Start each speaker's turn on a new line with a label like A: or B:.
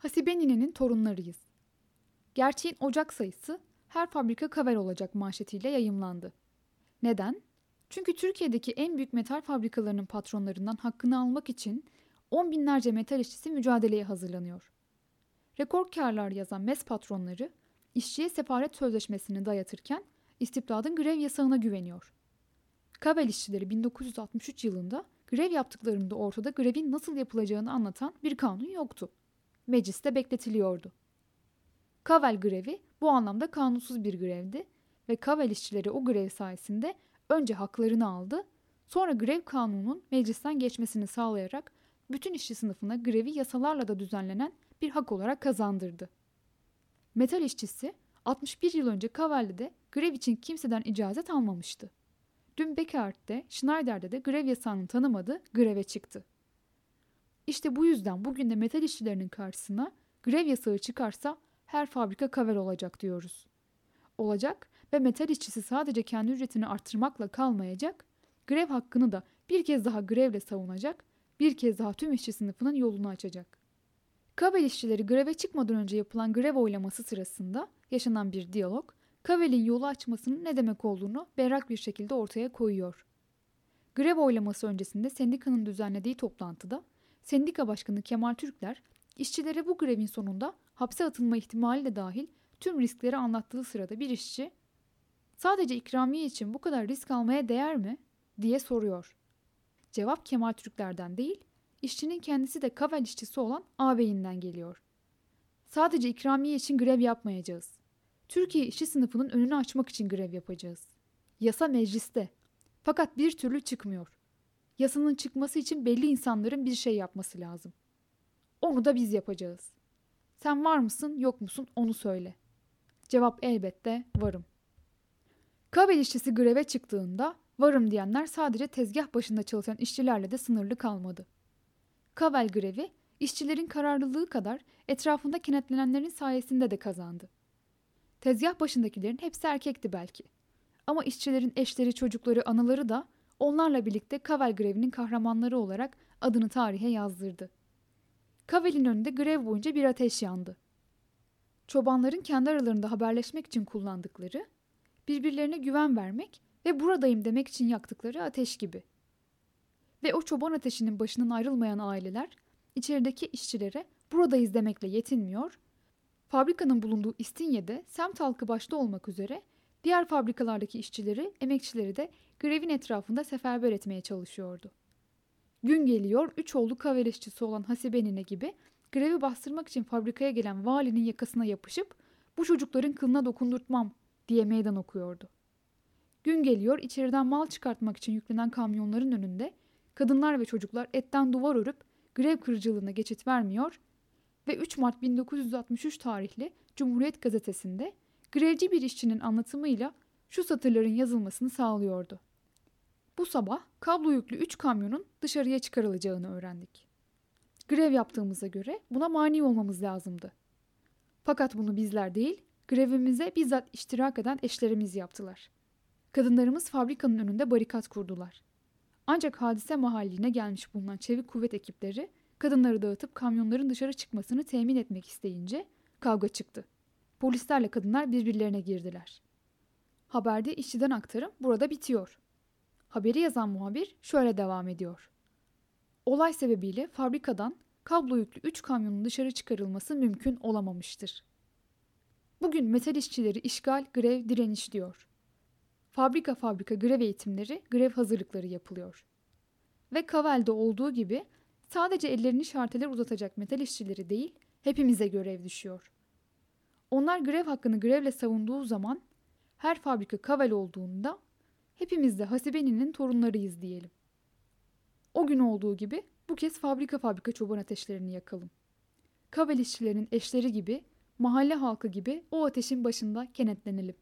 A: Hasibenine'nin torunlarıyız. Gerçeğin ocak sayısı her fabrika kavel olacak manşetiyle yayımlandı. Neden? Çünkü Türkiye'deki en büyük metal fabrikalarının patronlarından hakkını almak için on binlerce metal işçisi mücadeleye hazırlanıyor. Rekor karlar yazan MES patronları işçiye sefaret sözleşmesini dayatırken istibdadın grev yasağına güveniyor. Kavel işçileri 1963 yılında grev yaptıklarında ortada grevin nasıl yapılacağını anlatan bir kanun yoktu. Mecliste bekletiliyordu. Kavel grevi bu anlamda kanunsuz bir grevdi ve Kavel işçileri o grev sayesinde önce haklarını aldı, sonra grev kanunun meclisten geçmesini sağlayarak bütün işçi sınıfına grevi yasalarla da düzenlenen bir hak olarak kazandırdı. Metal işçisi 61 yıl önce Kavel'de grev için kimseden icazet almamıştı. Dün Beckhart'te, Schneider'de de grev yasağını tanımadı, greve çıktı. İşte bu yüzden bugün de metal işçilerinin karşısına grev yasağı çıkarsa her fabrika kavel olacak diyoruz. Olacak ve metal işçisi sadece kendi ücretini arttırmakla kalmayacak, grev hakkını da bir kez daha grevle savunacak, bir kez daha tüm işçi sınıfının yolunu açacak. Kavel işçileri greve çıkmadan önce yapılan grev oylaması sırasında yaşanan bir diyalog, Kavel'in yolu açmasının ne demek olduğunu berrak bir şekilde ortaya koyuyor. Grev oylaması öncesinde sendikanın düzenlediği toplantıda sendika başkanı Kemal Türkler işçilere bu grevin sonunda hapse atılma ihtimali de dahil tüm riskleri anlattığı sırada bir işçi sadece ikramiye için bu kadar risk almaya değer mi diye soruyor. Cevap Kemal Türklerden değil, işçinin kendisi de Kavel işçisi olan ağabeyinden geliyor. Sadece ikramiye için grev yapmayacağız. Türkiye işçi sınıfının önünü açmak için grev yapacağız. Yasa mecliste. Fakat bir türlü çıkmıyor. Yasanın çıkması için belli insanların bir şey yapması lazım. Onu da biz yapacağız. Sen var mısın, yok musun onu söyle. Cevap elbette varım. Kabel işçisi greve çıktığında varım diyenler sadece tezgah başında çalışan işçilerle de sınırlı kalmadı. Kavel grevi işçilerin kararlılığı kadar etrafında kenetlenenlerin sayesinde de kazandı. Tezgah başındakilerin hepsi erkekti belki. Ama işçilerin eşleri, çocukları, anaları da onlarla birlikte Kavel grevinin kahramanları olarak adını tarihe yazdırdı. Kavel'in önünde grev boyunca bir ateş yandı. Çobanların kendi aralarında haberleşmek için kullandıkları, birbirlerine güven vermek ve buradayım demek için yaktıkları ateş gibi. Ve o çoban ateşinin başından ayrılmayan aileler içerideki işçilere buradayız demekle yetinmiyor, fabrikanın bulunduğu İstinye'de semt halkı başta olmak üzere diğer fabrikalardaki işçileri, emekçileri de grevin etrafında seferber etmeye çalışıyordu. Gün geliyor, üç oğlu kavel işçisi olan Hasibenine gibi grevi bastırmak için fabrikaya gelen valinin yakasına yapışıp bu çocukların kılına dokundurtmam diye meydan okuyordu. Gün geliyor, içeriden mal çıkartmak için yüklenen kamyonların önünde kadınlar ve çocuklar etten duvar örüp grev kırıcılığına geçit vermiyor ve 3 Mart 1963 tarihli Cumhuriyet Gazetesi'nde grevci bir işçinin anlatımıyla şu satırların yazılmasını sağlıyordu. Bu sabah kablo yüklü 3 kamyonun dışarıya çıkarılacağını öğrendik. Grev yaptığımıza göre buna mani olmamız lazımdı. Fakat bunu bizler değil, grevimize bizzat iştirak eden eşlerimiz yaptılar. Kadınlarımız fabrikanın önünde barikat kurdular. Ancak hadise mahalline gelmiş bulunan çevik kuvvet ekipleri kadınları dağıtıp kamyonların dışarı çıkmasını temin etmek isteyince kavga çıktı. Polislerle kadınlar birbirlerine girdiler. Haberde işçiden aktarım burada bitiyor. Haberi yazan muhabir şöyle devam ediyor. Olay sebebiyle fabrikadan kablo yüklü 3 kamyonun dışarı çıkarılması mümkün olamamıştır. Bugün metal işçileri işgal, grev, direniş diyor. Fabrika fabrika grev eğitimleri, grev hazırlıkları yapılıyor. Ve Kavel'de olduğu gibi sadece ellerini şarteler uzatacak metal işçileri değil, hepimize görev düşüyor. Onlar grev hakkını grevle savunduğu zaman her fabrika Kavel olduğunda hepimiz de Hasibeni'nin torunlarıyız diyelim. O gün olduğu gibi bu kez fabrika fabrika çoban ateşlerini yakalım. Kavel işçilerinin eşleri gibi, mahalle halkı gibi o ateşin başında kenetlenelim.